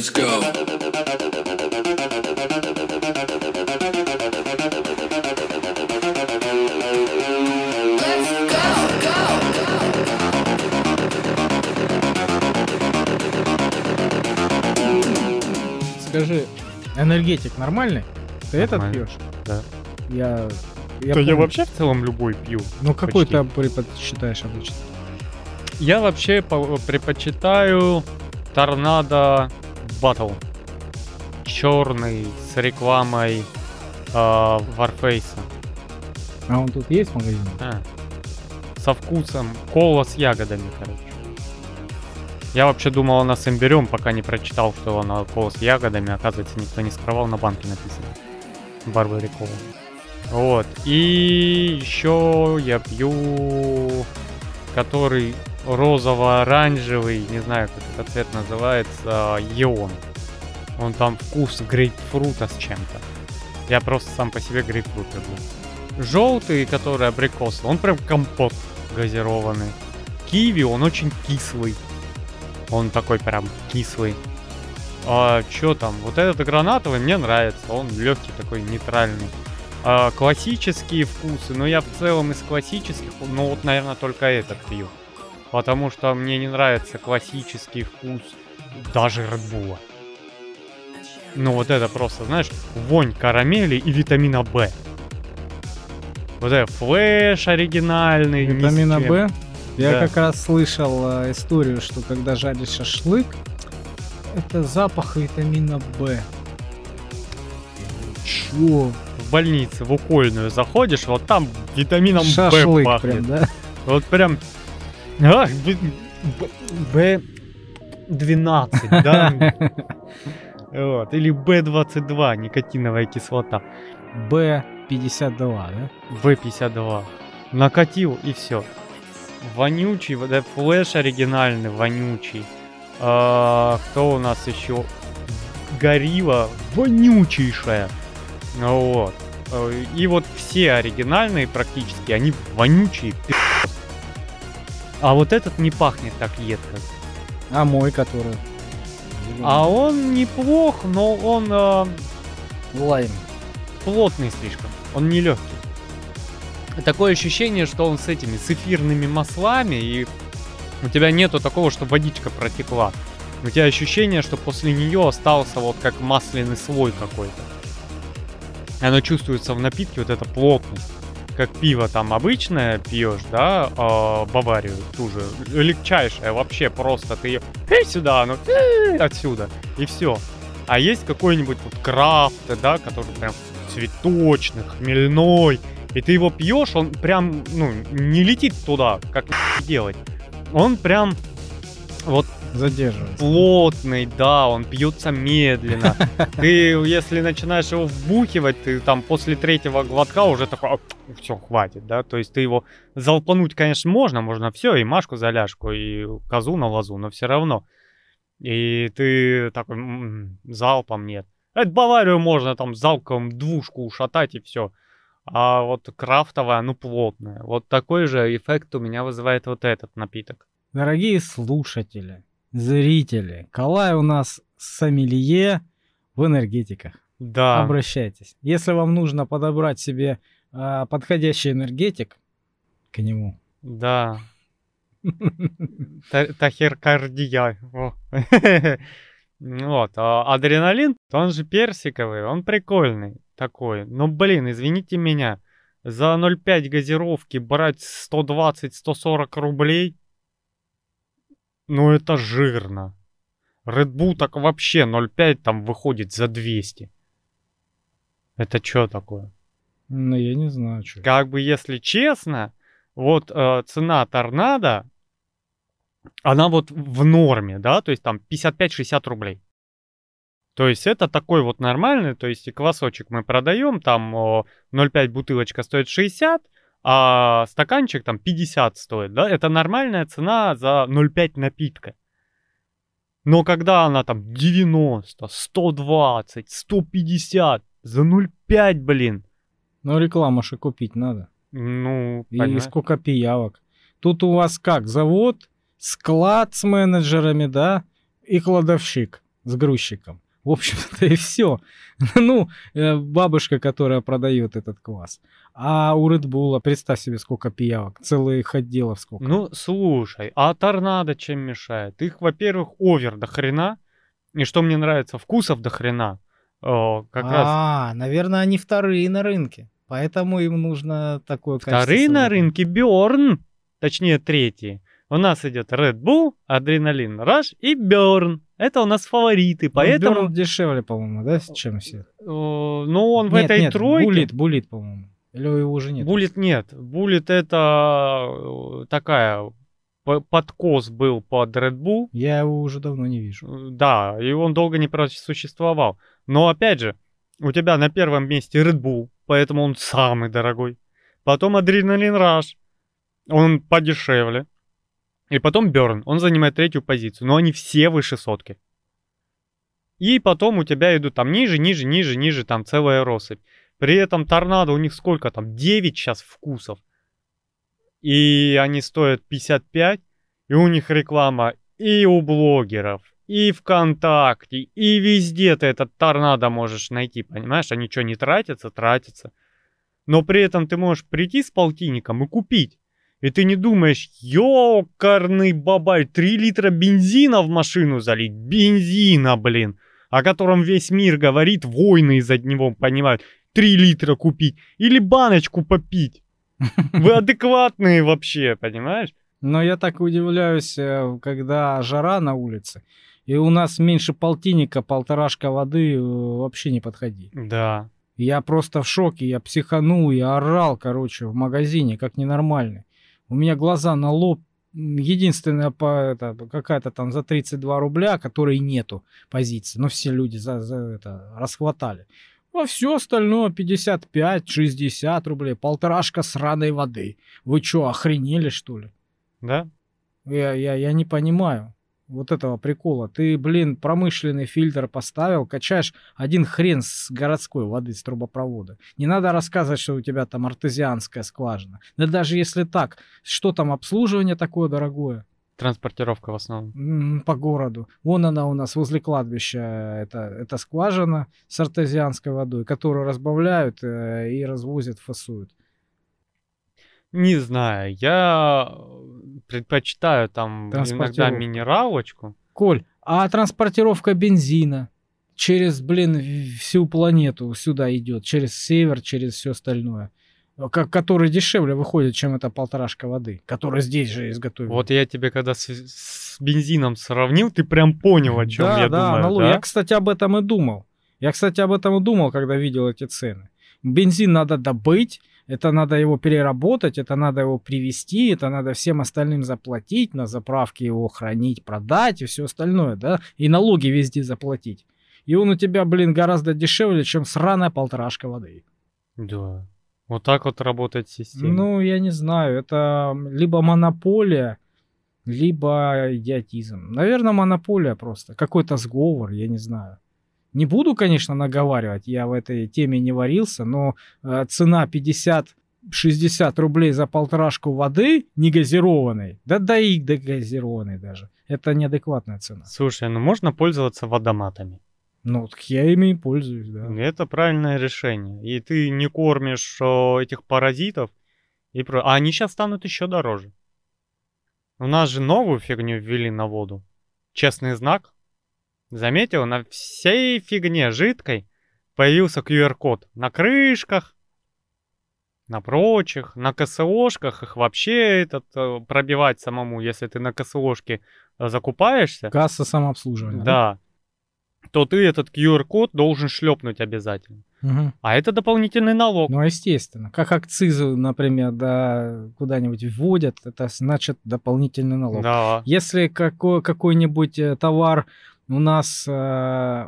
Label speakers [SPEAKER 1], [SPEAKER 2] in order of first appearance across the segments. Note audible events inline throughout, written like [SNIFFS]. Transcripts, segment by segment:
[SPEAKER 1] Let's go.
[SPEAKER 2] Скажи, энергетик нормальный? Ты этот
[SPEAKER 3] Нормально.
[SPEAKER 2] пьешь?
[SPEAKER 3] Да.
[SPEAKER 2] Я...
[SPEAKER 3] Я
[SPEAKER 2] помню.
[SPEAKER 3] вообще в целом любой пью.
[SPEAKER 2] Ну какой ты предпочитаешь обычно?
[SPEAKER 3] Я вообще по- предпочитаю Торнадо Батл. Черный с рекламой э, Warface.
[SPEAKER 2] А он тут есть в магазине?
[SPEAKER 3] А. Со вкусом кола с ягодами, короче. Я вообще думал, она с имбирем, пока не прочитал, что она кола с ягодами. Оказывается, никто не скрывал, на банке написано. Барбари кола. Вот. И еще я пью, который розово-оранжевый, не знаю, как этот цвет называется, Еон. Он там вкус грейпфрута с чем-то. Я просто сам по себе грейпфрут люблю. Желтый, который абрикос, он прям компот газированный. Киви, он очень кислый. Он такой прям кислый. А чё там? Вот этот гранатовый мне нравится. Он легкий такой, нейтральный. А, классические вкусы. Но я в целом из классических, ну вот, наверное, только этот пью. Потому что мне не нравится классический вкус даже Red Ну вот это просто, знаешь, вонь карамели и витамина Б. Вот это флеш оригинальный.
[SPEAKER 2] Витамина. Б? Я
[SPEAKER 3] Да.
[SPEAKER 2] как раз слышал э, историю, что когда жаришь шашлык, это запах витамина Б. Чё?
[SPEAKER 3] В больнице, в укольную заходишь, вот там витамином Б пахнет.
[SPEAKER 2] прям, да?
[SPEAKER 3] Вот прям... А, Б... 12, да? [LAUGHS] Вот. Или Б22, никотиновая кислота.
[SPEAKER 2] Б52, да?
[SPEAKER 3] Б52. Накатил и все. Вонючий, вот этот флеш оригинальный, вонючий. А, кто у нас еще? Горилла, вонючейшая. Вот. Э, И вот все оригинальные практически, они вонючие. пи***ц. А вот этот не пахнет так едко.
[SPEAKER 2] А мой который?
[SPEAKER 3] А он неплох, но он э,
[SPEAKER 2] Лайм.
[SPEAKER 3] плотный слишком. Он не легкий. Такое ощущение, что он с этими с эфирными маслами, и у тебя нету такого, что водичка протекла. У тебя ощущение, что после нее остался вот как масляный слой какой-то. И Оно чувствуется в напитке, вот эта плотность. Как пиво там обычное пьешь, да, а, Баварию, ту же, легчайшее вообще просто, ты ее сюда, оно отсюда, и все. А есть какой-нибудь вот крафт, да, который прям цветочный, хмельной, и ты его пьешь, он прям, ну, не летит туда, как делать. Он прям вот
[SPEAKER 2] Задерживается.
[SPEAKER 3] плотный, да, он пьется медленно. [LAUGHS] Ты, если начинаешь его вбухивать, ты там после третьего глотка уже такой, все, хватит, да, то есть ты его залпануть, конечно, можно, можно все, и Машку за ляжку, и козу на лазу, но все равно. И ты такой, «М, залпом нет. Это Баварию можно там залпом двушку ушатать и все. А вот крафтовая, ну, плотная. Вот такой же эффект у меня вызывает вот этот напиток.
[SPEAKER 2] Дорогие слушатели, зрители, Калай у нас сомелье в энергетиках.
[SPEAKER 3] Да.
[SPEAKER 2] Обращайтесь. Если вам нужно подобрать себе а, подходящий энергетик к нему.
[SPEAKER 3] Да. [LAUGHS] Та- Тахикардия. Во. [LAUGHS] Вот. а адреналин, он же персиковый, он прикольный такой. Но, блин, извините меня, за 0,5 газировки брать 120-140 рублей, ну это жирно. Red Bull так вообще 0,5 там выходит за 200. Это что такое?
[SPEAKER 2] Ну, я не знаю, что.
[SPEAKER 3] Как бы, если честно, вот э, цена торнадо, она вот в норме, да, то есть там 55-60 рублей. То есть это такой вот нормальный, то есть и квасочек мы продаем, там о, 0,5 бутылочка стоит 60, а стаканчик там 50 стоит, да, это нормальная цена за 0,5 напитка. Но когда она там 90, 120, 150, за 0,5, блин,
[SPEAKER 2] Ну, рекламу же купить надо.
[SPEAKER 3] ну,
[SPEAKER 2] И
[SPEAKER 3] понимаешь?
[SPEAKER 2] сколько пиявок. Тут у вас как? Завод, склад с менеджерами, да? И кладовщик. с грузчиком. В общем-то и все. [LAUGHS] ну, э, бабушка, которая продает этот квас. А у Bull, представь себе, сколько пиявок. Целых отделов сколько.
[SPEAKER 3] Ну, слушай, а торнадо чем мешает? Их, во-первых, овер до хрена. И что мне нравится, вкусов до хрена. О, как раз
[SPEAKER 2] а, наверное, они вторые на рынке. Поэтому им нужно такое качество
[SPEAKER 3] вторые на рынке Бёрн. Точнее, третьи. У нас идет Red Bull, Адреналин Rush и Бёрн. Это у нас фавориты,
[SPEAKER 2] Ну,
[SPEAKER 3] поэтому...
[SPEAKER 2] Burn дешевле, по-моему, да, чем все?
[SPEAKER 3] ну, он в
[SPEAKER 2] Нет,
[SPEAKER 3] этой
[SPEAKER 2] нет,
[SPEAKER 3] тройке...
[SPEAKER 2] Буллит, Буллит, по-моему. Или его уже нет?
[SPEAKER 3] Буллит нет. Буллит это э, такая подкос был под Red Bull.
[SPEAKER 2] Я его уже давно не вижу.
[SPEAKER 3] Да, и он долго не просуществовал. Но опять же, у тебя на первом месте Red Bull, поэтому он самый дорогой. Потом Адреналин Rush, он подешевле. И потом Burn, он занимает третью позицию. Но они все выше сотки. И потом у тебя идут там ниже, ниже, ниже, ниже, там целая россыпь. При этом торнадо у них сколько там? 9 сейчас вкусов. И они стоят 55. И у них реклама и у блогеров, и ВКонтакте, и везде ты этот торнадо можешь найти, понимаешь? Они что, не тратятся? Тратятся. Но при этом ты можешь прийти с полтинником и купить. И ты не думаешь, ёкарный бабай, 3 литра бензина в машину залить. Бензина, блин. О котором весь мир говорит, войны из-за него понимают. 3 литра купить или баночку попить. [LAUGHS] Вы адекватные вообще, понимаешь?
[SPEAKER 2] Но я так удивляюсь, э, когда жара на улице, и у нас меньше полтинника, полторашка воды, э, вообще не подходи.
[SPEAKER 3] Да.
[SPEAKER 2] Я просто в шоке, я психанул, я орал, короче, в магазине, как ненормальный. У меня глаза на лоб. Единственная по, это, какая-то там за 32 рубля, которой нету позиции. Но все люди за, за это расхватали. А все остальное 55-60 рублей. Полторашка сраной воды. Вы что, охренели что ли?
[SPEAKER 3] Да?
[SPEAKER 2] Я, я, я не понимаю вот этого прикола. Ты, блин, промышленный фильтр поставил, качаешь один хрен с городской воды, с трубопровода. Не надо рассказывать, что у тебя там артезианская скважина. Да даже если так, что там обслуживание такое дорогое
[SPEAKER 3] Транспортировка в основном.
[SPEAKER 2] По городу. Вон она у нас возле кладбища, это, это скважина с артезианской водой, которую разбавляют э, и развозят, фасуют.
[SPEAKER 3] Не знаю, я предпочитаю там иногда минералочку.
[SPEAKER 2] Коль, а транспортировка бензина через, блин, всю планету сюда идет, через север, через все остальное, ко- который дешевле выходит, чем эта полторашка воды, которая здесь же изготовлена.
[SPEAKER 3] Вот я тебе когда с, с бензином сравнил, ты прям понял, о чем
[SPEAKER 2] да,
[SPEAKER 3] я
[SPEAKER 2] да,
[SPEAKER 3] думаю,
[SPEAKER 2] налог.
[SPEAKER 3] да?
[SPEAKER 2] Я, кстати, об этом и думал. Я, кстати, об этом и думал, когда видел эти цены. Бензин надо добыть, это надо его переработать, это надо его привезти, это надо всем остальным заплатить, на заправке его хранить, продать и все остальное, да, и налоги везде заплатить. И он у тебя, блин, гораздо дешевле, чем сраная полторашка воды.
[SPEAKER 3] Да. Вот так вот работает система.
[SPEAKER 2] Ну, я не знаю, это либо монополия, либо идиотизм. Наверное, монополия просто. Какой-то сговор, я не знаю. Не буду, конечно, наговаривать, я в этой теме не варился, но э, цена 50-60 рублей за полторашку воды негазированной, да да и газированной даже, это неадекватная цена.
[SPEAKER 3] Слушай, ну можно пользоваться водоматами.
[SPEAKER 2] Ну, так я ими и пользуюсь, да.
[SPEAKER 3] Это правильное решение. И ты не кормишь о, этих паразитов. И про... А они сейчас станут еще дороже. У нас же новую фигню ввели на воду. Честный знак. Заметил, на всей фигне жидкой появился QR-код. На крышках, на прочих, на КСОшках. Их вообще этот, э, пробивать самому, если ты на КСОшке э, закупаешься.
[SPEAKER 2] Касса самообслуживания.
[SPEAKER 3] Да. То ты этот QR-код должен шлепнуть обязательно.
[SPEAKER 2] Мгм.
[SPEAKER 3] А это дополнительный налог.
[SPEAKER 2] Ну, естественно. Как акцизы, например, да, куда-нибудь вводят, это значит дополнительный налог.
[SPEAKER 3] Да.
[SPEAKER 2] Если какой, какой-нибудь э, товар у нас э,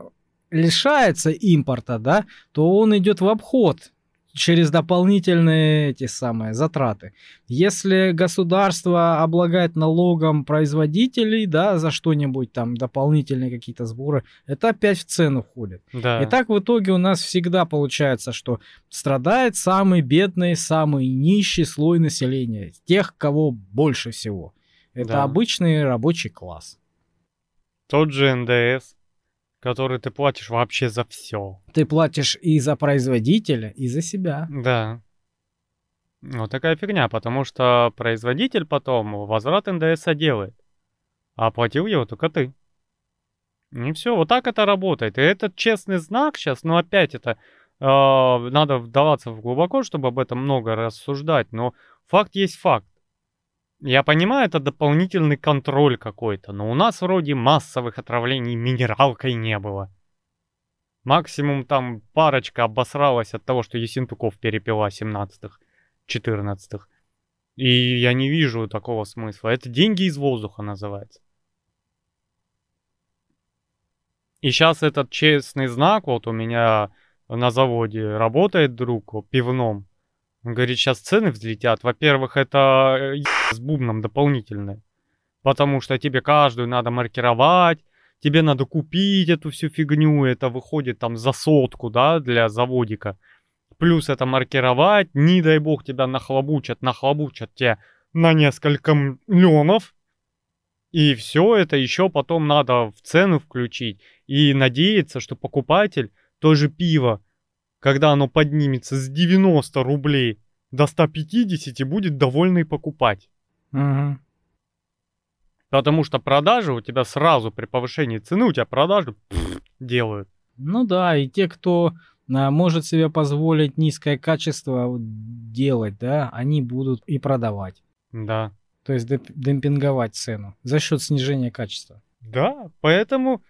[SPEAKER 2] лишается импорта, да, то он идет в обход через дополнительные эти самые затраты. Если государство облагает налогом производителей, да, за что-нибудь там дополнительные какие-то сборы, это опять в цену входит.
[SPEAKER 3] Да.
[SPEAKER 2] И так в итоге у нас всегда получается, что страдает самый бедный, самый нищий слой населения, тех, кого больше всего. Это
[SPEAKER 3] Да.
[SPEAKER 2] обычный рабочий класс.
[SPEAKER 3] Тот же НДС. который ты платишь вообще за все.
[SPEAKER 2] Ты платишь и за производителя, и за себя.
[SPEAKER 3] Да. Вот такая фигня, потому что производитель потом возврат НДС делает. А оплатил его только ты. И все, вот так это работает. И этот честный знак сейчас, ну опять это э, надо вдаваться в глубоко, чтобы об этом много рассуждать, но факт есть факт. Я понимаю, это дополнительный контроль какой-то, но у нас вроде массовых отравлений минералкой не было. Максимум там парочка обосралась от того, что Есентуков перепила 17-х, 14-х. И я не вижу такого смысла. Это деньги из воздуха называется. И сейчас этот честный знак, вот у меня на заводе работает друг пивном. Говорит, сейчас цены взлетят. Во-первых, это э, с бубном дополнительное. Потому что тебе каждую надо маркировать, тебе надо купить эту всю фигню, это выходит там за сотку, да, для заводика. Плюс это маркировать, не дай бог тебя нахлобучат, нахлобучат тебя на несколько миллионов. И все это еще потом надо в цену включить. И надеяться, что покупатель тоже пиво когда оно поднимется с 90 рублей до 150, будет довольный покупать.
[SPEAKER 2] Угу.
[SPEAKER 3] Потому что продажи у тебя сразу при повышении цены, у тебя продажи пфф, [SNIFFS] делают.
[SPEAKER 2] Ну да, и те, кто а, может себе позволить низкое качество делать, да, они будут и продавать.
[SPEAKER 3] Да.
[SPEAKER 2] То есть демпинговать цену за счет снижения качества.
[SPEAKER 3] Да, поэтому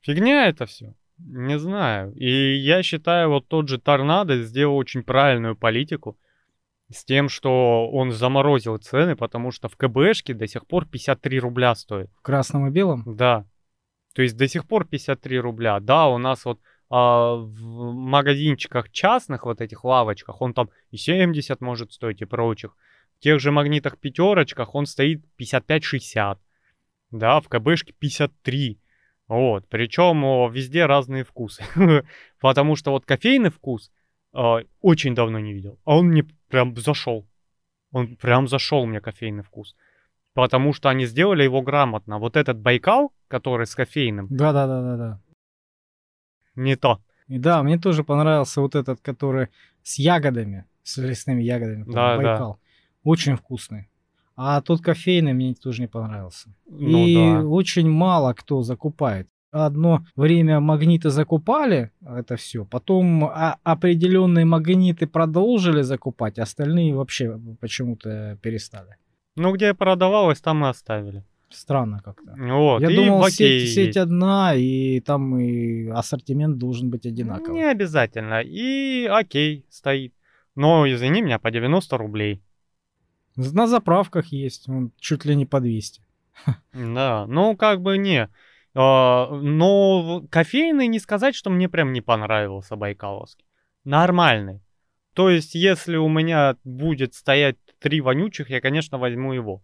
[SPEAKER 3] фигня это все. Не знаю. И я считаю, вот тот же Торнадо сделал очень правильную политику с тем, что он заморозил цены, потому что в КБшке до сих пор 53 рубля стоит.
[SPEAKER 2] В красном и белом?
[SPEAKER 3] Да. То есть до сих пор 53 рубля. Да, у нас вот а, в магазинчиках частных, вот этих лавочках, он там и 70 может стоить и прочих. В тех же магнитах пятерочках он стоит 55-60. Да, в КБшке 53. Вот, причем везде разные вкусы. [LAUGHS] Потому что вот кофейный вкус э, очень давно не видел. А он мне прям зашел. Он прям зашел мне кофейный вкус. Потому что они сделали его грамотно. Вот этот Байкал, который с кофейным.
[SPEAKER 2] Да, да, да, да, да.
[SPEAKER 3] Не то.
[SPEAKER 2] И да, мне тоже понравился вот этот, который с ягодами, с лесными ягодами.
[SPEAKER 3] Да,
[SPEAKER 2] Байкал.
[SPEAKER 3] да.
[SPEAKER 2] Очень вкусный. А тот кофейный мне тоже не понравился.
[SPEAKER 3] Ну
[SPEAKER 2] и
[SPEAKER 3] да.
[SPEAKER 2] очень мало кто закупает. Одно время магниты закупали, это все. Потом а- определенные магниты продолжили закупать, остальные вообще почему-то перестали.
[SPEAKER 3] Ну, где продавалось, там и оставили.
[SPEAKER 2] Странно как-то.
[SPEAKER 3] Вот.
[SPEAKER 2] Я думал, сеть, сеть одна, и там и ассортимент должен быть одинаковый.
[SPEAKER 3] Не обязательно. И окей, стоит. Но, извини меня, по 90 рублей.
[SPEAKER 2] На заправках есть, он чуть ли не по 200.
[SPEAKER 3] Да, ну как бы не. А, но кофейный не сказать, что мне прям не понравился Байкаловский. Нормальный. То есть, если у меня будет стоять три вонючих, я, конечно, возьму его.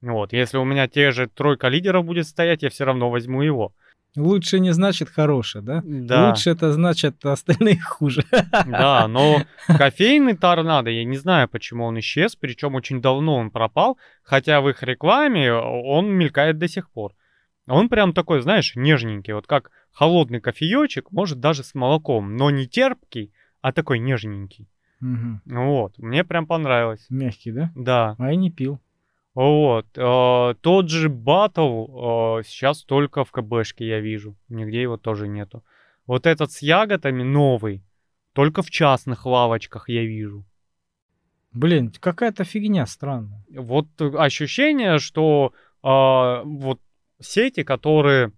[SPEAKER 3] Вот, если у меня те же тройка лидеров будет стоять, я все равно возьму его.
[SPEAKER 2] Лучше не значит хорошее, да?
[SPEAKER 3] Да,
[SPEAKER 2] Лучше это значит остальные [LAUGHS] хуже.
[SPEAKER 3] да, но кофейный торнадо, я не знаю, почему он исчез, причем очень давно он пропал, хотя в их рекламе он мелькает до сих пор. Он прям такой, знаешь, нежненький, вот как холодный кофеечек, может даже с молоком, но не терпкий, а такой нежненький.
[SPEAKER 2] Мгм.
[SPEAKER 3] Вот, мне прям понравилось.
[SPEAKER 2] Мягкий, да?
[SPEAKER 3] Да,
[SPEAKER 2] А я не пил.
[SPEAKER 3] Вот. э, тот же батл э, сейчас только в КБшке я вижу, нигде его тоже нету. Вот этот с ягодами новый, только в частных лавочках я вижу.
[SPEAKER 2] Блин, какая-то фигня странная.
[SPEAKER 3] Вот э, ощущение, что а, вот сети, которые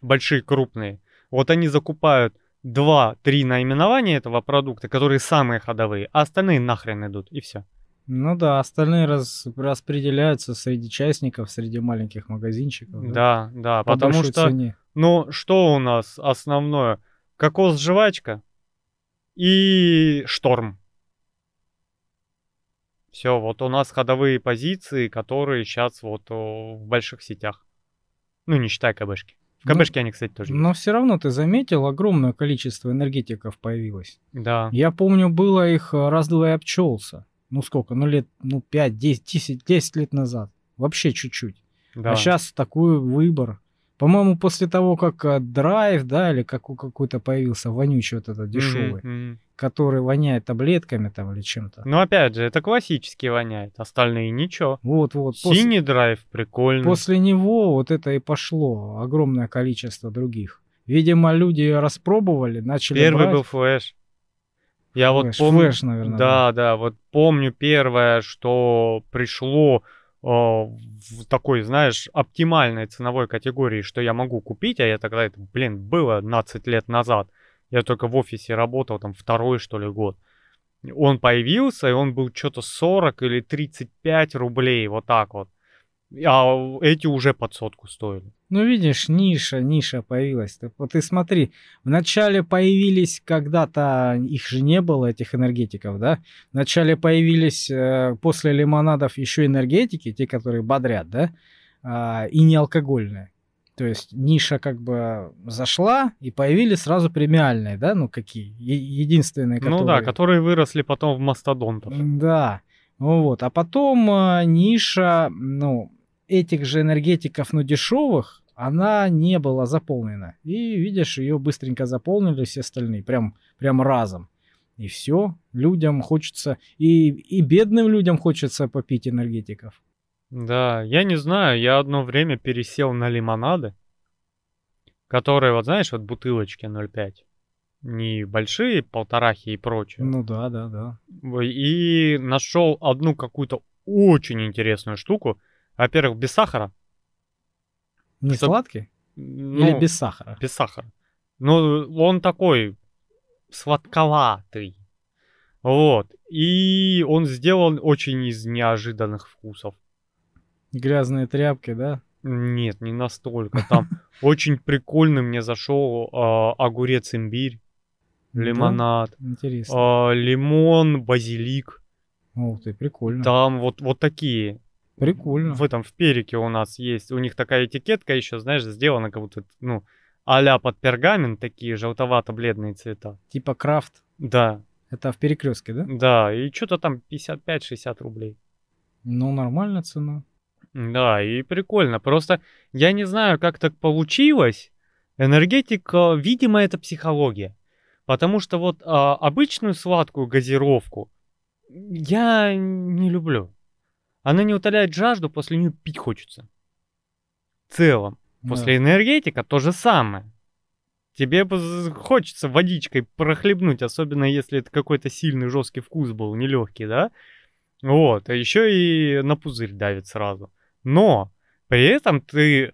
[SPEAKER 3] большие, крупные, вот они закупают 2-3 наименования этого продукта, которые самые ходовые, а остальные нахрен идут, и все.
[SPEAKER 2] Ну да, остальные раз, распределяются среди частников, среди маленьких магазинчиков.
[SPEAKER 3] Да, да,
[SPEAKER 2] По
[SPEAKER 3] потому что,
[SPEAKER 2] цене.
[SPEAKER 3] ну, что у нас основное? Кокос-жвачка и шторм. Все, вот у нас ходовые позиции, которые сейчас вот в больших сетях. Ну, не считая КБшки. В
[SPEAKER 2] Ну,
[SPEAKER 3] КБшке они, кстати, тоже.
[SPEAKER 2] Но все равно ты заметил, огромное количество энергетиков появилось.
[SPEAKER 3] Да.
[SPEAKER 2] Я помню, было их э, раз-два и обчелся. Ну сколько? Ну лет, ну 5, 10, 10, 10 лет назад. Вообще чуть-чуть.
[SPEAKER 3] Да.
[SPEAKER 2] А сейчас такой выбор. По-моему, после того, как э, драйв, да, или как, какой-то появился вонючий вот этот дешевый,
[SPEAKER 3] мгм.
[SPEAKER 2] который воняет таблетками там или чем-то.
[SPEAKER 3] Ну, опять же, это классически воняет, остальные ничего.
[SPEAKER 2] Вот, вот. После,
[SPEAKER 3] Синий драйв прикольный.
[SPEAKER 2] после него вот это и пошло огромное количество других. Видимо, люди распробовали, начали
[SPEAKER 3] Первый
[SPEAKER 2] брать.
[SPEAKER 3] был Flash. Я вот
[SPEAKER 2] Flash,
[SPEAKER 3] помню.
[SPEAKER 2] Flash, наверное,
[SPEAKER 3] Да, да, вот помню первое, что пришло э, в такой, знаешь, оптимальной ценовой категории, что я могу купить, а я тогда, это, блин, было 12 лет назад. Я только в офисе работал, там, второй, что ли, год. Он появился, и он был что-то 40 или 35 рублей, вот так вот. А эти уже под сотку стоили.
[SPEAKER 2] Ну, видишь, ниша, ниша появилась. Ты, вот ты смотри, вначале появились когда-то, их же не было, этих энергетиков, да? Вначале появились э, после лимонадов еще энергетики, те, которые бодрят, да? А, и не алкогольные. То есть ниша как бы зашла, и появились сразу премиальные, да? Ну, какие? Е- единственные, которые...
[SPEAKER 3] Ну да, которые выросли потом в мастодонтов.
[SPEAKER 2] Да, ну вот. А потом э, ниша, ну, этих же энергетиков, но дешевых, она не была заполнена. И видишь, ее быстренько заполнили все остальные, прям, прям разом. И все, людям хочется, и, и бедным людям хочется попить энергетиков.
[SPEAKER 3] Да, я не знаю, я одно время пересел на лимонады, которые, вот знаешь, вот бутылочки 0,5. Не большие, полторахи и прочее.
[SPEAKER 2] Ну да, да, да.
[SPEAKER 3] И нашел одну какую-то очень интересную штуку. Во-первых, без сахара.
[SPEAKER 2] Не
[SPEAKER 3] Чтоб-
[SPEAKER 2] сладкий?
[SPEAKER 3] Ну,
[SPEAKER 2] Или без сахара?
[SPEAKER 3] без сахара. Ну, он такой сладковатый. Вот. И он сделан очень из неожиданных вкусов.
[SPEAKER 2] Грязные тряпки, да?
[SPEAKER 3] Нет, не настолько. Там [LAUGHS] очень прикольный мне зашел а, огурец имбирь, лимонад,
[SPEAKER 2] Да? Интересно.
[SPEAKER 3] а, лимон, базилик.
[SPEAKER 2] Ух ты, прикольно.
[SPEAKER 3] Там вот, вот такие.
[SPEAKER 2] Прикольно.
[SPEAKER 3] В этом в перике у нас есть. У них такая этикетка еще, знаешь, сделана как будто, ну, а под пергамент, такие желтовато-бледные цвета.
[SPEAKER 2] Типа крафт.
[SPEAKER 3] Да,
[SPEAKER 2] Это в перекрестке, да?
[SPEAKER 3] да, и что-то там 55-60 рублей.
[SPEAKER 2] Ну, нормальная цена.
[SPEAKER 3] Да, и прикольно. Просто я не знаю, как так получилось. Энергетика, видимо, это психология. Потому что вот а, обычную сладкую газировку я не люблю. Она не утоляет жажду, после нее пить хочется. В целом. После энергетика то же самое. Тебе хочется водичкой прохлебнуть, особенно если это какой-то сильный жесткий вкус был, нелегкий, да? Вот, а еще и на пузырь давит сразу. Но при этом ты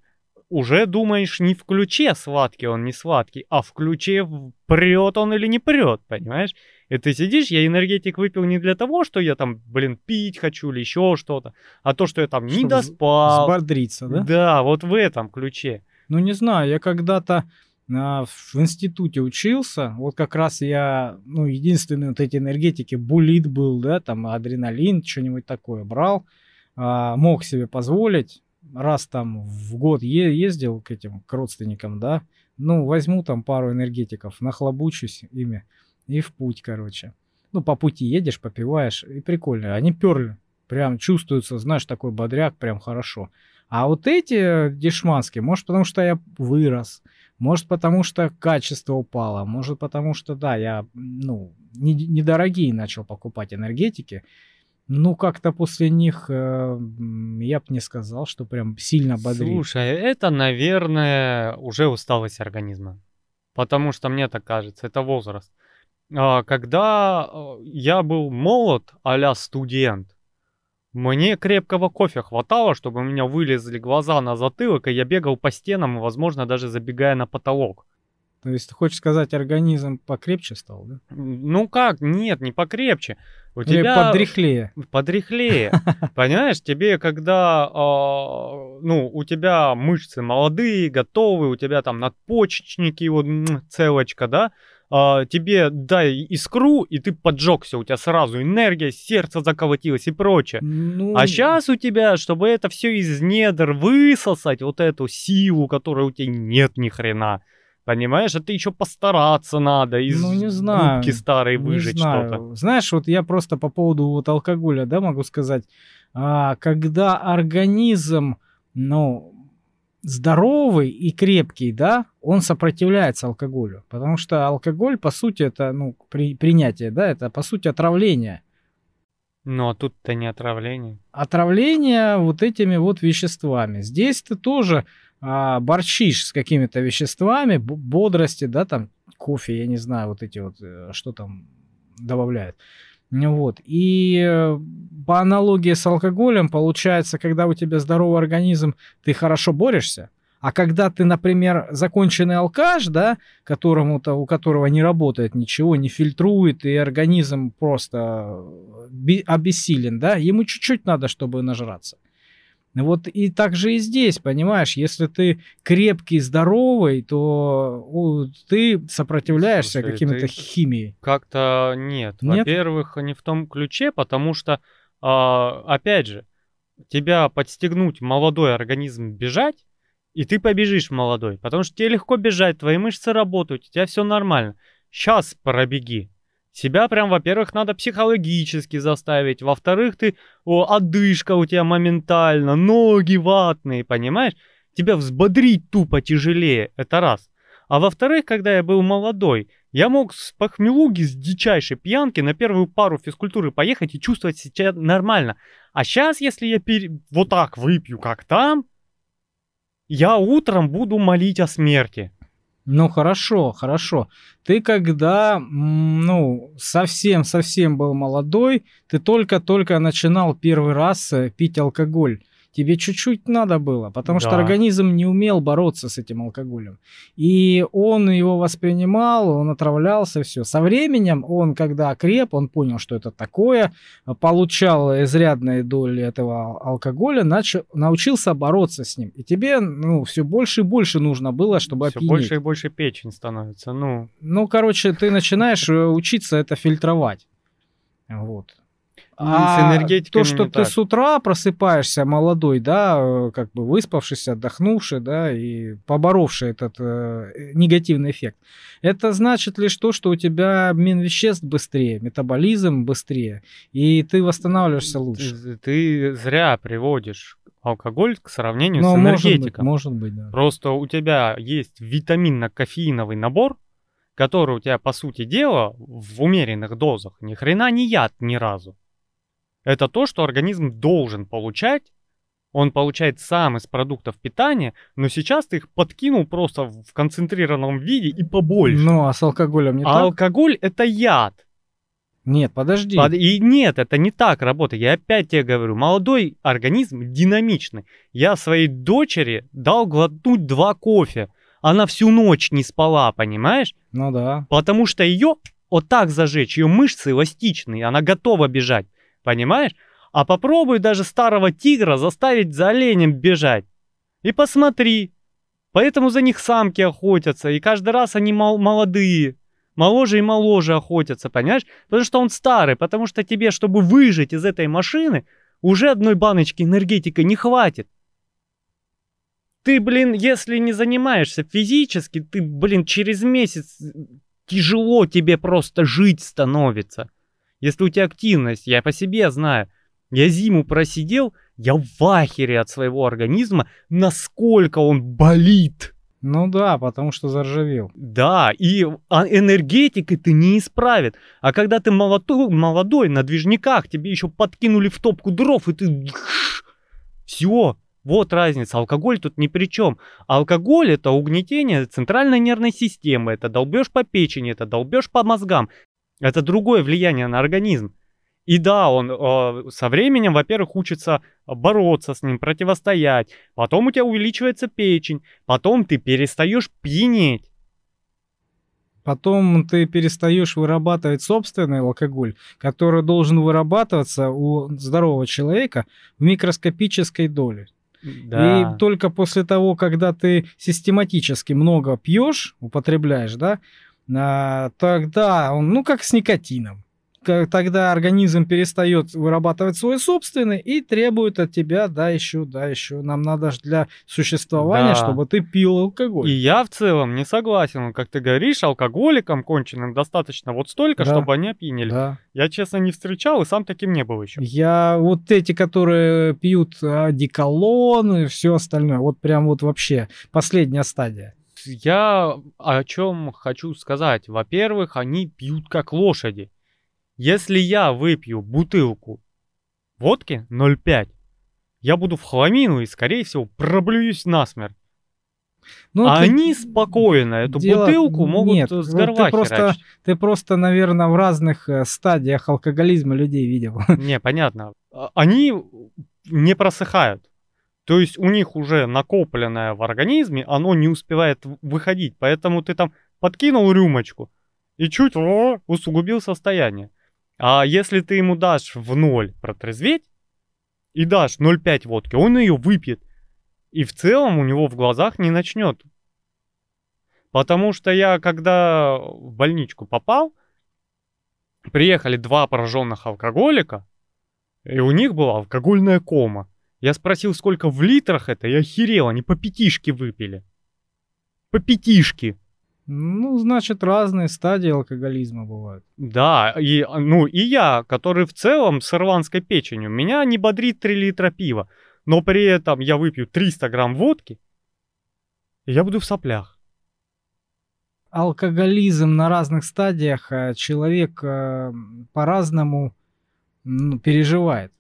[SPEAKER 3] уже думаешь не в ключе сладкий он, не сладкий, а в ключе прет он или не прет, понимаешь? И ты сидишь, я энергетик выпил не для того, что я там, блин, пить хочу или еще что-то, а то, что я там не
[SPEAKER 2] Чтоб з-
[SPEAKER 3] доспал.
[SPEAKER 2] Взбодриться, да?
[SPEAKER 3] Да, вот в этом ключе.
[SPEAKER 2] Ну, не знаю, я когда-то а, в институте учился, вот как раз я, ну, единственный вот эти энергетики, булит был, да, там адреналин, что-нибудь такое брал, а, мог себе позволить, раз там в год е- ездил к этим, к родственникам, да, ну, возьму там пару энергетиков, нахлобучусь ими и в путь, короче. Ну, по пути едешь, попиваешь, и прикольно. Они перли, прям чувствуется, знаешь, такой бодряк, прям хорошо. А вот эти дешманские, может, потому что я вырос, может, потому что качество упало, может, потому что, да, я, ну, не- недорогие начал покупать энергетики. Ну, как-то после них э, я бы не сказал, что прям сильно бодрит.
[SPEAKER 3] Слушай, это, наверное, уже усталость организма. Потому что мне так кажется, это возраст. А, Когда э, я был молод, а студент, мне крепкого кофе хватало, чтобы у меня вылезли глаза на затылок, и я бегал по стенам, и, возможно, даже забегая на потолок.
[SPEAKER 2] То есть, ты хочешь сказать, организм покрепче стал, да?
[SPEAKER 3] Ну как? Нет, не покрепче. У
[SPEAKER 2] Или
[SPEAKER 3] тебя
[SPEAKER 2] подряхлее? [LAUGHS]
[SPEAKER 3] подряхлее. [LAUGHS] Понимаешь, тебе когда, а, ну, у тебя мышцы молодые, готовые, у тебя там надпочечники, вот целочка, да, а, тебе дай искру, и ты поджегся, у тебя сразу энергия, сердце заколотилось и прочее.
[SPEAKER 2] Ну,
[SPEAKER 3] А сейчас у тебя, чтобы это все из недр высосать, вот эту силу, которой у тебя нет ни хрена, понимаешь, это еще постараться надо, из
[SPEAKER 2] Ну, не знаю,
[SPEAKER 3] губки старой выжить что-то.
[SPEAKER 2] Знаешь, вот я просто по поводу вот алкоголя, да, могу сказать, а, когда организм, ну, здоровый и крепкий, да, он сопротивляется алкоголю. Потому что алкоголь, по сути, это, ну, при, принятие, да, это, по сути, отравление.
[SPEAKER 3] Ну, а тут-то не отравление.
[SPEAKER 2] Отравление вот этими вот веществами. Здесь ты тоже а, борщишь с какими-то веществами, бодрости, да, там, кофе, я не знаю, вот эти вот, э, что там добавляют. Вот. И э, по аналогии с алкоголем, получается, когда у тебя здоровый организм, ты хорошо борешься, а когда ты, например, законченный алкаш, да, которому-то, у которого не работает ничего, не фильтрует, и организм просто би- обессилен, да, ему чуть-чуть надо, чтобы нажраться. Вот и так же и здесь, понимаешь, если ты крепкий, здоровый, то у, ты сопротивляешься каким-то химии.
[SPEAKER 3] Как-то нет.
[SPEAKER 2] Нет?
[SPEAKER 3] Во-первых, не в том ключе, потому что, а, опять же, тебя подстегнуть молодой организм бежать, и ты побежишь молодой, потому что тебе легко бежать, твои мышцы работают, у тебя все нормально. Сейчас пробеги. Себя прям, во-первых, надо психологически заставить, во-вторых, ты, о, одышка у тебя моментально, ноги ватные, понимаешь? Тебя взбодрить тупо тяжелее, это раз. А во-вторых, когда я был молодой, я мог с похмелуги, с дичайшей пьянки на первую пару физкультуры поехать и чувствовать себя нормально. А сейчас, если я пере- вот так выпью, как там, я утром буду молить о смерти.
[SPEAKER 2] Ну хорошо, хорошо. Ты когда, ну, совсем-совсем был молодой, ты только-только начинал первый раз э, пить алкоголь. Тебе чуть-чуть надо было, потому что
[SPEAKER 3] Да.
[SPEAKER 2] организм не умел бороться с этим алкоголем. И он его воспринимал, он отравлялся, все. Со временем он, когда окреп, он понял, что это такое, получал изрядные доли этого алкоголя, начал, научился бороться с ним. И тебе, ну, все больше и больше нужно было, чтобы
[SPEAKER 3] Все
[SPEAKER 2] опьянеть.
[SPEAKER 3] больше и больше печень становится. Ну,
[SPEAKER 2] Ну, короче, ты начинаешь э, учиться это фильтровать. Вот.
[SPEAKER 3] И с энергетиками
[SPEAKER 2] то, что ты
[SPEAKER 3] так.
[SPEAKER 2] с утра просыпаешься молодой, да, как бы выспавшийся, отдохнувший, да, и поборовший этот э, негативный эффект, это значит лишь то, что у тебя обмен веществ быстрее, метаболизм быстрее, и ты восстанавливаешься лучше.
[SPEAKER 3] ты, ты зря приводишь алкоголь к сравнению
[SPEAKER 2] Ну,
[SPEAKER 3] с
[SPEAKER 2] может быть,
[SPEAKER 3] энергетиком.
[SPEAKER 2] может быть, да.
[SPEAKER 3] Просто у тебя есть витаминно-кофеиновый набор, который у тебя, по сути дела, в умеренных дозах ни хрена не яд ни разу. Это то, что организм должен получать. Он получает сам из продуктов питания, но сейчас ты их подкинул просто в концентрированном виде и побольше.
[SPEAKER 2] Ну, а с алкоголем не
[SPEAKER 3] а
[SPEAKER 2] так?
[SPEAKER 3] алкоголь это яд.
[SPEAKER 2] Нет, подожди.
[SPEAKER 3] Под- И нет, это не так работает. Я опять тебе говорю, молодой организм динамичный. Я своей дочери дал глотнуть два кофе. Она всю ночь не спала, понимаешь?
[SPEAKER 2] Ну да.
[SPEAKER 3] Потому что ее вот так зажечь, ее мышцы эластичные, она готова бежать, понимаешь? А попробуй даже старого тигра заставить за оленем бежать. И посмотри. Поэтому за них самки охотятся, и каждый раз они мол- молодые. Моложе и моложе охотятся, понимаешь? Потому что он старый, потому что тебе, чтобы выжить из этой машины, уже одной баночки энергетика не хватит. Ты, блин, если не занимаешься физически, ты, блин, через месяц тяжело тебе просто жить становится. Если у тебя активность, я по себе знаю. Я зиму просидел, я в ахере от своего организма, насколько он болит.
[SPEAKER 2] Ну да, потому что заржавел.
[SPEAKER 3] Да, и а, энергетикой ты не исправит. А когда ты молодой, молодой на движниках, тебе еще подкинули в топку дров, и ты... Все, вот разница. Алкоголь тут ни при чем. Алкоголь это угнетение центральной нервной системы, это долбеж по печени, это долбеж по мозгам. Это другое влияние на организм. И да, он э, со временем, во-первых, учится бороться с ним, противостоять. Потом у тебя увеличивается печень. Потом ты перестаешь пьянеть.
[SPEAKER 2] Потом ты перестаешь вырабатывать собственный алкоголь, который должен вырабатываться у здорового человека в микроскопической доле.
[SPEAKER 3] Да.
[SPEAKER 2] И только после того, когда ты систематически много пьешь, употребляешь, да, а, тогда он, ну, как с никотином. тогда организм перестает вырабатывать свой собственный и требует от тебя, да, еще, да, еще. Нам надо ж для существования,
[SPEAKER 3] Да.
[SPEAKER 2] чтобы ты пил алкоголь.
[SPEAKER 3] И я в целом не согласен, как ты говоришь, алкоголикам конченым достаточно вот столько,
[SPEAKER 2] Да.
[SPEAKER 3] чтобы они опьянели.
[SPEAKER 2] Да.
[SPEAKER 3] Я, честно, не встречал и сам таким не был еще.
[SPEAKER 2] Я вот эти, которые пьют деколон и все остальное, вот прям вот вообще последняя стадия.
[SPEAKER 3] Я о чем хочу сказать. Во-первых, они пьют как лошади. Если я выпью бутылку водки 0,5, я буду в хламину и, скорее всего, проблююсь насмерть.
[SPEAKER 2] Ну,
[SPEAKER 3] а
[SPEAKER 2] ты-
[SPEAKER 3] они спокойно эту
[SPEAKER 2] дело-
[SPEAKER 3] бутылку могут
[SPEAKER 2] нет,
[SPEAKER 3] с
[SPEAKER 2] ты
[SPEAKER 3] горла
[SPEAKER 2] просто-
[SPEAKER 3] херачить.
[SPEAKER 2] Ты просто, наверное, в разных э, стадиях алкоголизма людей видел.
[SPEAKER 3] Не, понятно. А- Они не просыхают. То есть у них уже накопленное в организме, оно не успевает выходить. Поэтому ты там подкинул рюмочку и чуть усугубил состояние. А если ты ему дашь в ноль протрезветь и дашь 0,5 водки, он ее выпьет. И в целом у него в глазах не начнет. Потому что я, когда в больничку попал, приехали два пораженных алкоголика, и у них была алкогольная кома. Я спросил, сколько в литрах это, и охерел, они по пятишке выпили. По пятишке.
[SPEAKER 2] Ну, значит, разные стадии алкоголизма бывают.
[SPEAKER 3] Да, и, ну, и я, который в целом с ирландской печенью, меня не бодрит 3 литра пива, но при этом я выпью 300 грамм водки, и я буду в соплях.
[SPEAKER 2] Алкоголизм на разных стадиях э, человек э, по-разному ну, переживает.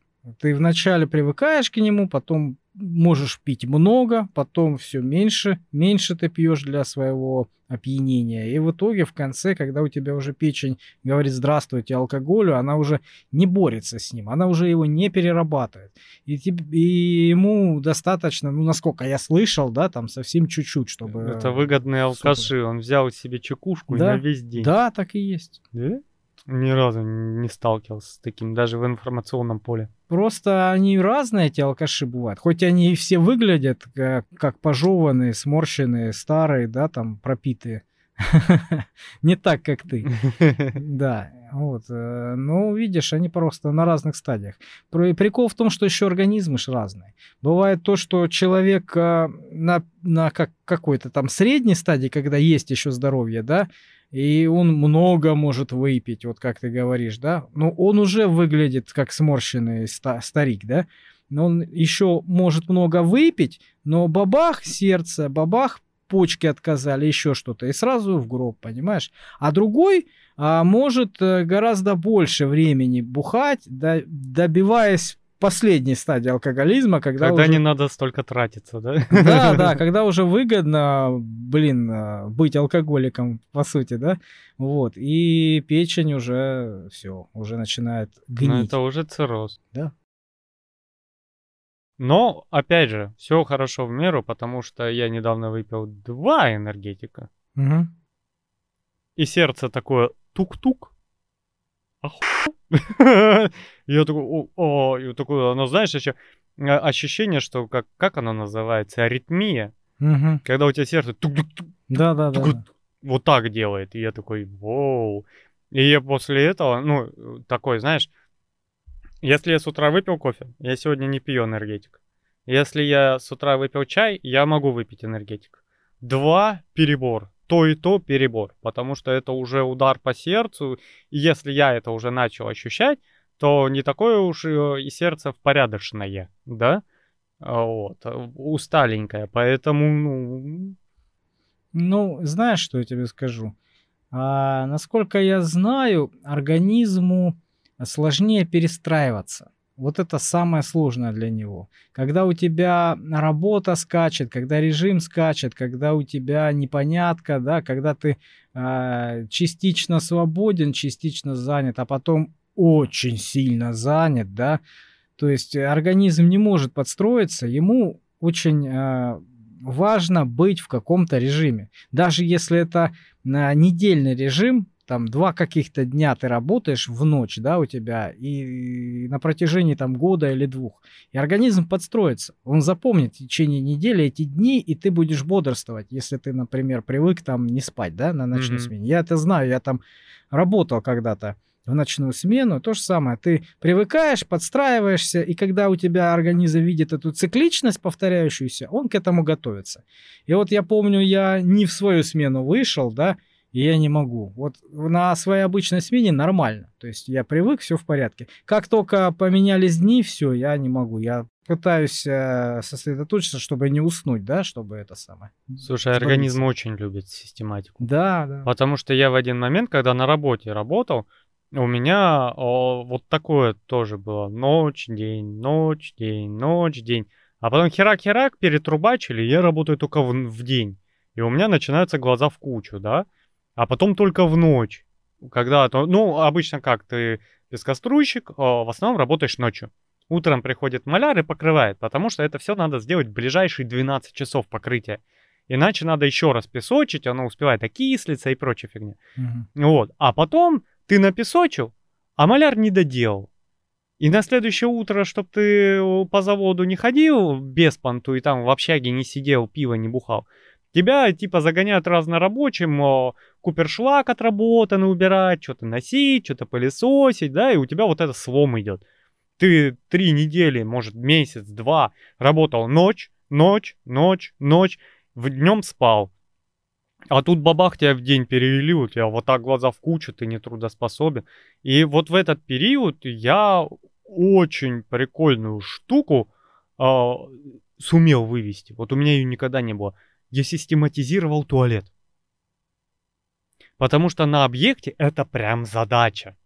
[SPEAKER 2] Ты вначале привыкаешь к нему, потом можешь пить много, потом все меньше, меньше ты пьешь для своего опьянения. И в итоге в конце, когда у тебя уже печень говорит здравствуйте алкоголю, она уже не борется с ним, она уже его не перерабатывает. И, и ему достаточно, ну, насколько я слышал, да, там совсем чуть-чуть, чтобы...
[SPEAKER 3] Это выгодные алкаши, он взял себе чекушку
[SPEAKER 2] Да,
[SPEAKER 3] на весь день.
[SPEAKER 2] Да, так и есть.
[SPEAKER 3] Да? Ни разу не сталкивался с таким, даже в информационном поле.
[SPEAKER 2] Просто они разные, эти алкаши бывают. Хоть они и все выглядят как, как пожеванные, сморщенные, старые, да, там, пропитые. [LAUGHS] Не так, как ты. [LAUGHS] Да, вот. э, Ну, видишь, они просто на разных стадиях. Прикол в том, что еще организмы ж разные. Бывает то, что человек э, на, на как, какой-то там средней стадии, когда есть еще здоровье, да, и он много может выпить, вот как ты говоришь, да, но он уже выглядит как сморщенный ста- старик, да, но он еще может много выпить, но бабах сердце, бабах почки отказали, еще что-то, и сразу в гроб, понимаешь? А другой а, может э, гораздо больше времени бухать, до- добиваясь последней стадии алкоголизма, когда,
[SPEAKER 3] Когда
[SPEAKER 2] уже...
[SPEAKER 3] не надо столько тратиться, да?
[SPEAKER 2] Да, [LAUGHS] да, когда уже выгодно, блин, э, быть алкоголиком, по сути, да, вот, и печень уже все, уже начинает
[SPEAKER 3] Ну,
[SPEAKER 2] гнить.
[SPEAKER 3] это уже цирроз.
[SPEAKER 2] Да.
[SPEAKER 3] Но, опять же, все хорошо в меру, потому что я недавно выпил два энергетика.
[SPEAKER 2] Мгм.
[SPEAKER 3] И сердце такое тук-тук. Оху. [LAUGHS] Я такой, о, и вот такое, оно, знаешь, еще ощущение, что как, как оно называется, аритмия, когда у тебя сердце
[SPEAKER 2] Да, да, да.
[SPEAKER 3] Вот так делает. И я такой, вау. И я после этого, ну, такой, знаешь, если я с утра выпил кофе, я сегодня не пью энергетик. Если я с утра выпил чай, я могу выпить энергетик. Два перебор. То и то перебор. Потому что это уже удар по сердцу. И если я это уже начал ощущать, то не такое уж э, и сердце в порядочное, да? А Вот, э, усталенькое. Поэтому, ну,
[SPEAKER 2] Ну, знаешь, что я тебе скажу? А, насколько я знаю, организму сложнее перестраиваться. Вот это самое сложное для него. Когда у тебя работа скачет, когда режим скачет, когда у тебя непонятка, да, когда ты а, частично свободен, частично занят, а потом очень сильно занят, да, то есть э, организм не может подстроиться, ему очень а, важно быть в каком-то режиме. Даже если это на недельный режим, там два каких-то дня ты работаешь в ночь, да, у тебя, и на протяжении там года или двух. И организм подстроится. Он запомнит в течение недели эти дни, и ты будешь бодрствовать, если ты, например, привык там не спать, да, на ночной
[SPEAKER 3] Мгм.
[SPEAKER 2] смене. Я это знаю, я там работал когда-то в ночную смену, то же самое. Ты привыкаешь, подстраиваешься, и когда у тебя организм видит эту цикличность повторяющуюся, он к этому готовится. И вот я помню, я не в свою смену вышел, да, и я не могу. Вот на своей обычной смене нормально. То есть я привык, все в порядке. Как только поменялись дни, все, я не могу. Я пытаюсь э, сосредоточиться, чтобы не уснуть, да, чтобы это самое.
[SPEAKER 3] Слушай,
[SPEAKER 2] Сбавиться.
[SPEAKER 3] организм очень любит систематику.
[SPEAKER 2] Да, да.
[SPEAKER 3] Потому что я в один момент, когда на работе работал, у меня о, вот такое тоже было. Ночь, день, ночь, день, ночь, день. А потом херак-херак перетрубачили, я работаю только в, в день. И у меня начинаются глаза в кучу, да? А потом только в ночь. Когда, ну, обычно как, ты пескоструйщик, а в основном работаешь ночью. Утром приходит маляр и покрывает, потому что это все надо сделать в ближайшие 12 часов покрытия. Иначе надо еще раз песочить, оно успевает окислиться и прочая фигня.
[SPEAKER 2] Мгм.
[SPEAKER 3] Вот. А потом ты напесочил, а маляр не доделал. И на следующее утро, чтобы ты э, по заводу не ходил без понту и там в общаге не сидел, пиво не бухал, тебя типа загоняют разнорабочим, о, купершлак отработанный убирать, что-то носить, что-то пылесосить, да, и у тебя вот это слом идет. Ты три недели, может месяц, два работал ночь, ночь, ночь, ночь, в днем спал. А тут бабах тебя в день перевели, у тебя вот так глаза в кучу, ты не трудоспособен. И вот в этот период я очень прикольную штуку а, сумел вывести. Вот у меня ее никогда не было. Я систематизировал туалет. Потому что на объекте это прям задача.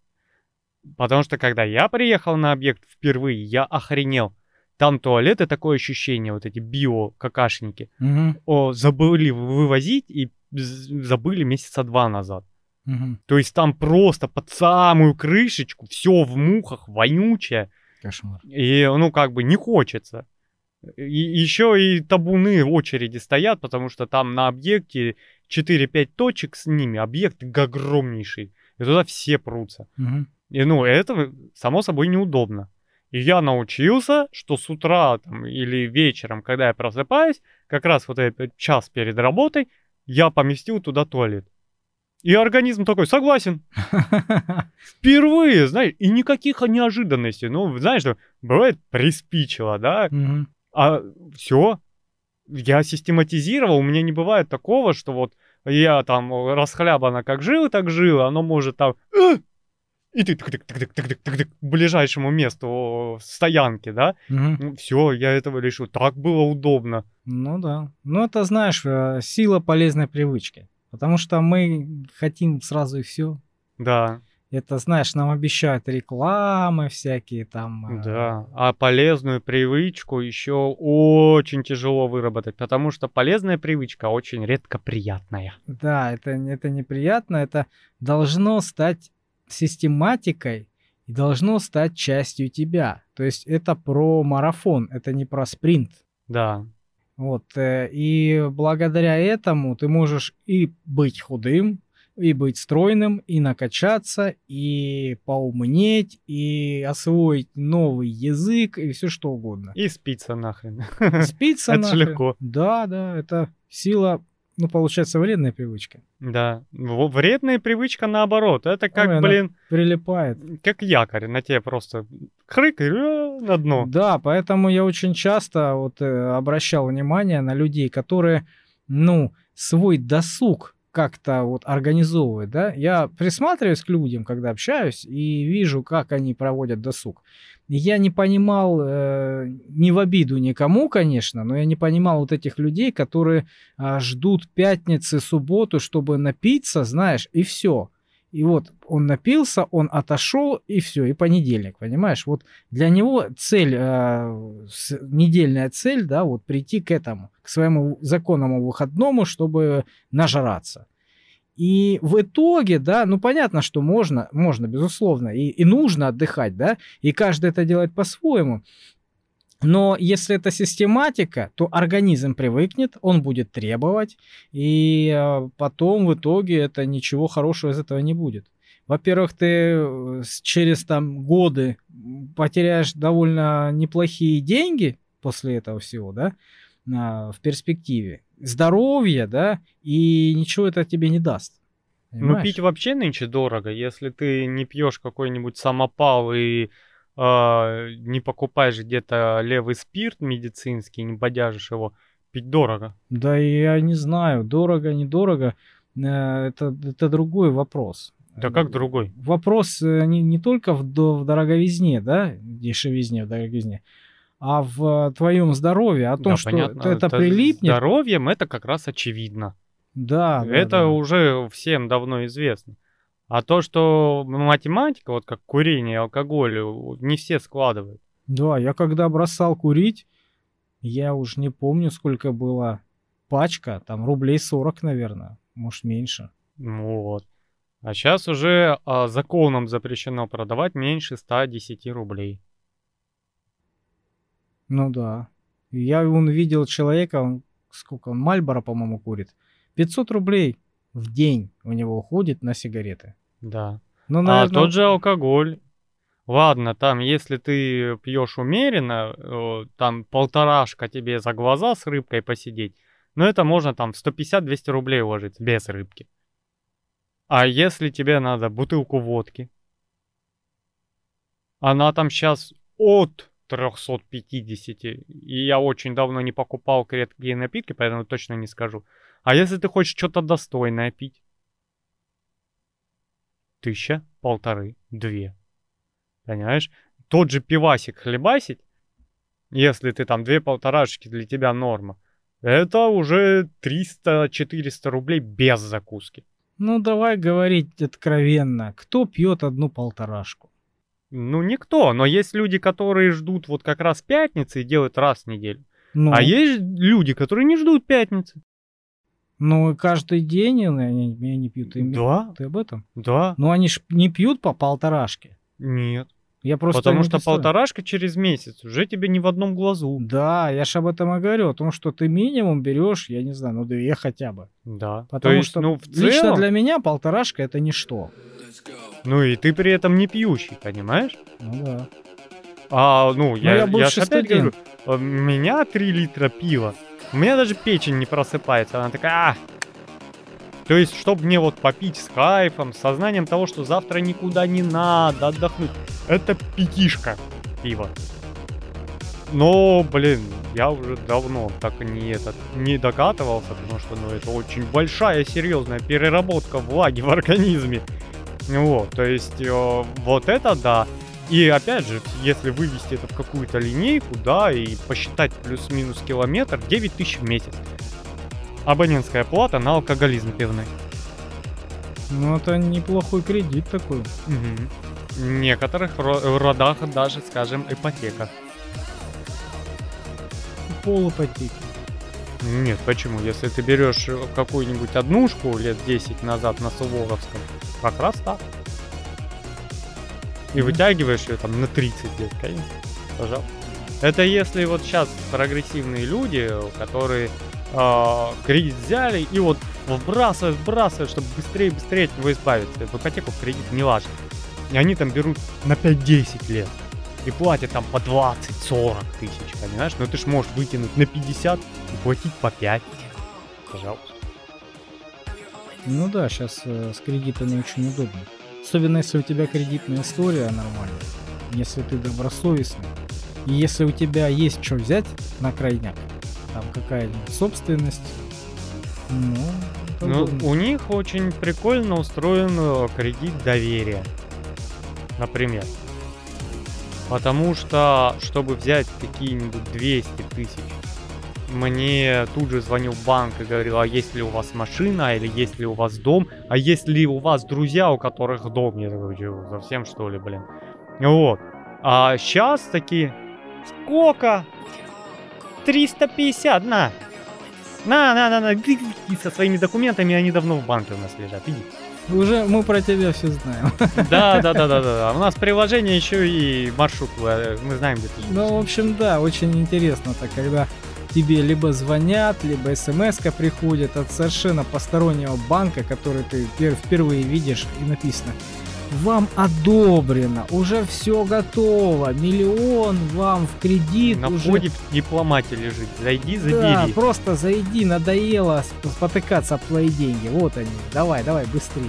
[SPEAKER 3] Потому что когда я приехал на объект впервые, я охренел. Там туалеты, такое ощущение, вот эти био-какашники,
[SPEAKER 2] Мгм.
[SPEAKER 3] о, забыли вывозить и забыли месяца два назад.
[SPEAKER 2] Мгм.
[SPEAKER 3] То есть там просто под самую крышечку, все в мухах, вонючее.
[SPEAKER 2] Кошмар.
[SPEAKER 3] И, ну, как бы не хочется. И еще и табуны очереди стоят, потому что там на объекте 4-5 точек с ними, объект огромнейший. И туда все прутся.
[SPEAKER 2] Мгм.
[SPEAKER 3] И, ну, это, само собой, неудобно. И я научился, что с утра там, или вечером, когда я просыпаюсь, как раз вот этот час перед работой, я поместил туда туалет. И организм такой, согласен, [LAUGHS] впервые, знаешь, и никаких неожиданностей. Ну, знаешь, бывает приспичило, да,
[SPEAKER 2] Мгм.
[SPEAKER 3] А все, я систематизировал, у меня не бывает такого, что вот я там расхлябанно как жил, так жил, оно может там... И ты тык-тык-тык-тык-тык-тык к ближайшему месту стоянки, да?
[SPEAKER 2] Мгм.
[SPEAKER 3] все, я этого лишил. Так было удобно.
[SPEAKER 2] Ну да. Ну это, знаешь, э, сила полезной привычки. Потому что мы хотим сразу и все.
[SPEAKER 3] Да,
[SPEAKER 2] Это, знаешь, нам обещают рекламы всякие там. э,
[SPEAKER 3] да. А полезную привычку еще очень тяжело выработать, потому что полезная привычка очень редко приятная.
[SPEAKER 2] Да, это, это неприятно. Это должно стать систематикой и должно стать частью тебя. То есть это про марафон, это не про спринт.
[SPEAKER 3] Да,
[SPEAKER 2] Вот, э, и благодаря этому ты можешь и быть худым, и быть стройным, и накачаться, и поумнеть, и освоить новый язык, и все что угодно.
[SPEAKER 3] и спиться нахрен.
[SPEAKER 2] Спиться [LAUGHS]
[SPEAKER 3] Это
[SPEAKER 2] нахрен.
[SPEAKER 3] легко.
[SPEAKER 2] Да, да, это сила, ну, получается, вредная привычка.
[SPEAKER 3] Да, вредная привычка наоборот. Это как,
[SPEAKER 2] Ой,
[SPEAKER 3] блин,
[SPEAKER 2] Прилипает.
[SPEAKER 3] как якорь на тебе просто хрык и э, на дно.
[SPEAKER 2] Да, поэтому я очень часто вот э, обращал внимание на людей, которые, ну, свой досуг как-то вот организовывают, да. Я присматриваюсь к людям, когда общаюсь, и вижу, как они проводят досуг. Я не понимал, э, не в обиду никому, конечно, но я не понимал вот этих людей, которые а, ждут пятницы, субботу, чтобы напиться, знаешь, и все. И вот он напился, он отошел, и все, и понедельник, понимаешь? Вот для него цель, э, недельная цель, да, вот прийти к этому, к своему законному выходному, чтобы нажраться. И в итоге, да, ну понятно, что можно, можно, безусловно, и, и нужно отдыхать, да, и каждый это делает по-своему. Но если это систематика, то организм привыкнет, он будет требовать, и э, потом в итоге это ничего хорошего из этого не будет. Во-первых, ты э, через там годы потеряешь довольно неплохие деньги после этого всего, да, в перспективе. Здоровье, да, и ничего это тебе не даст.
[SPEAKER 3] Ну,
[SPEAKER 2] Понимаешь?
[SPEAKER 3] пить вообще нынче дорого. Если ты не пьешь какой-нибудь самопал и не покупаешь где-то левый спирт медицинский, не бодяжишь его, пить дорого.
[SPEAKER 2] Да я не знаю, дорого, недорого, э, это, это другой вопрос.
[SPEAKER 3] Да как другой?
[SPEAKER 2] Вопрос э, не, не только в, в дороговизне, да, дешевизне, в дороговизне, а в твоем здоровье, о том,
[SPEAKER 3] Да,
[SPEAKER 2] что
[SPEAKER 3] понятно,
[SPEAKER 2] это,
[SPEAKER 3] это
[SPEAKER 2] прилипнет.
[SPEAKER 3] Здоровьем это как раз очевидно.
[SPEAKER 2] Да, да,
[SPEAKER 3] это
[SPEAKER 2] да.
[SPEAKER 3] уже всем давно известно. А то, что математика, вот как курение и алкоголь, не все складывают.
[SPEAKER 2] Да, я когда бросал курить, я уж не помню, сколько было пачка, там рублей 40, наверное, может меньше.
[SPEAKER 3] Ну Вот. А сейчас уже а, законом запрещено продавать меньше 110 рублей.
[SPEAKER 2] Ну да. Я он видел человека, он, сколько он, Мальборо, по-моему, курит. 500 рублей в день у него уходит на сигареты.
[SPEAKER 3] Да.
[SPEAKER 2] Ну,
[SPEAKER 3] А
[SPEAKER 2] наверное,
[SPEAKER 3] тот же алкоголь. Ладно, там, если ты пьешь умеренно, э, там полторашка тебе за глаза с рыбкой посидеть, но это можно там в 150-200 рублей уложить без рыбки. А если тебе надо бутылку водки, она там сейчас от 350, и я очень давно не покупал крепкие напитки, поэтому точно не скажу. А если ты хочешь что-то достойное пить? Тысяча, полторы, две. Понимаешь? Тот же пивасик хлебасить, если ты там две полторашки для тебя норма, это уже 300-400 рублей без закуски.
[SPEAKER 2] ну давай говорить откровенно. Кто пьет одну полторашку?
[SPEAKER 3] Ну, никто, но есть люди, которые ждут вот как раз пятницы и делают раз в неделю.
[SPEAKER 2] Ну,
[SPEAKER 3] А есть люди, которые не ждут пятницы.
[SPEAKER 2] Ну каждый день они, они не пьют. Ты,
[SPEAKER 3] Да,
[SPEAKER 2] ты об этом?
[SPEAKER 3] да,
[SPEAKER 2] Ну они ж не пьют по полторашке.
[SPEAKER 3] нет.
[SPEAKER 2] Я просто
[SPEAKER 3] Потому что
[SPEAKER 2] представляю.
[SPEAKER 3] полторашка через месяц уже тебе не в одном глазу.
[SPEAKER 2] Да, я же об этом и говорю, о том, что ты минимум берешь, я не знаю, ну две хотя бы.
[SPEAKER 3] Да.
[SPEAKER 2] Потому
[SPEAKER 3] То есть,
[SPEAKER 2] что
[SPEAKER 3] ну, в
[SPEAKER 2] лично
[SPEAKER 3] целом,
[SPEAKER 2] для меня полторашка это ничто.
[SPEAKER 3] ну и ты при этом не пьющий, понимаешь?
[SPEAKER 2] Ну да.
[SPEAKER 3] А, ну, я,
[SPEAKER 2] я
[SPEAKER 3] я,
[SPEAKER 2] бывший
[SPEAKER 3] ж опять говорю,
[SPEAKER 2] студент.
[SPEAKER 3] э, у меня 3 литра пива. У меня даже печень не просыпается. Она такая, «А!» То есть, чтобы мне вот попить с кайфом, с сознанием того, что завтра никуда не надо отдохнуть. Это пятишка пива. Но, блин, я уже давно так не этот не докатывался, потому что, ну, это очень большая, серьезная переработка влаги в организме. Вот, то есть, э, вот это да. И опять же, если вывести это в какую-то линейку, да, и посчитать плюс-минус километр, 9 тысяч в месяц. Абонентская плата на алкоголизм пивной.
[SPEAKER 2] Ну это неплохой кредит такой.
[SPEAKER 3] Мгм. В некоторых ро- родах даже, скажем, ипотека.
[SPEAKER 2] Пол ипотеки.
[SPEAKER 3] Нет, почему? Если ты берешь какую-нибудь однушку лет 10 назад на Суворовском, как раз так. И вытягиваешь ее там на 30 лет, конечно. Пожалуйста. Это если вот сейчас прогрессивные люди, которые а, кредит взяли и вот вбрасывают, вбрасывают, чтобы быстрее, быстрее от него избавиться. В ипотеку, кредит, неважно. И они там берут на 5-10 лет. И платят там по 20-40 тысяч, понимаешь? Но ты ж можешь вытянуть на 50 и платить по 5. Пожалуйста.
[SPEAKER 2] Ну да, сейчас с кредитами очень удобно. Особенно если у тебя кредитная история нормальная. Если ты добросовестный. И если у тебя есть что взять на крайняк, там какая-нибудь собственность, ну,
[SPEAKER 3] Ну, у них очень прикольно устроен э, кредит доверия. Например. Потому что, чтобы взять какие-нибудь 200 тысяч, мне тут же звонил банк и говорил, а есть ли у вас машина, или есть ли у вас дом, а есть ли у вас друзья, у которых дом? Я такой, «Чё, совсем что ли, блин? Вот. А сейчас такие, сколько? 350, на. На, на, на, на, иди со своими документами, они давно в банке у нас лежат, иди.
[SPEAKER 2] Уже мы про тебя все знаем. [LAUGHS]
[SPEAKER 3] Да, да, да, да, да. У нас приложение еще и маршрут, э, мы знаем, где ты.
[SPEAKER 2] Ну, в общем, да, очень интересно так, когда тебе либо звонят, либо смс приходит от совершенно постороннего банка, который ты пер- впервые видишь, и написано вам одобрено, уже все готово, миллион вам в кредит
[SPEAKER 3] На
[SPEAKER 2] уже.
[SPEAKER 3] входе в дипломате лежит. Зайди,
[SPEAKER 2] Да,
[SPEAKER 3] забери.
[SPEAKER 2] просто зайди, надоело сп- спотыкаться об твои деньги. Вот они, давай, давай, быстрее.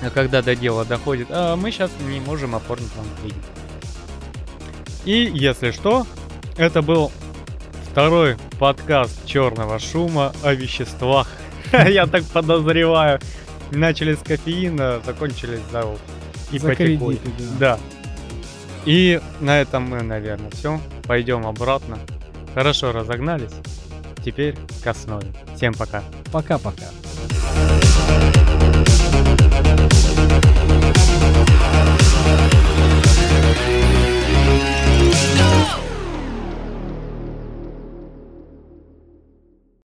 [SPEAKER 3] А когда до дела доходит, «А, мы сейчас не можем оформить вам кредит. И если что, это был Второй подкаст черного шума о веществах. [LAUGHS] Я так подозреваю. Начали с кофеина, закончились за и
[SPEAKER 2] потихоньку. Да.
[SPEAKER 3] И на этом мы, наверное, все. Пойдем обратно. Хорошо разогнались. Теперь к основе. Всем пока.
[SPEAKER 2] Пока-пока.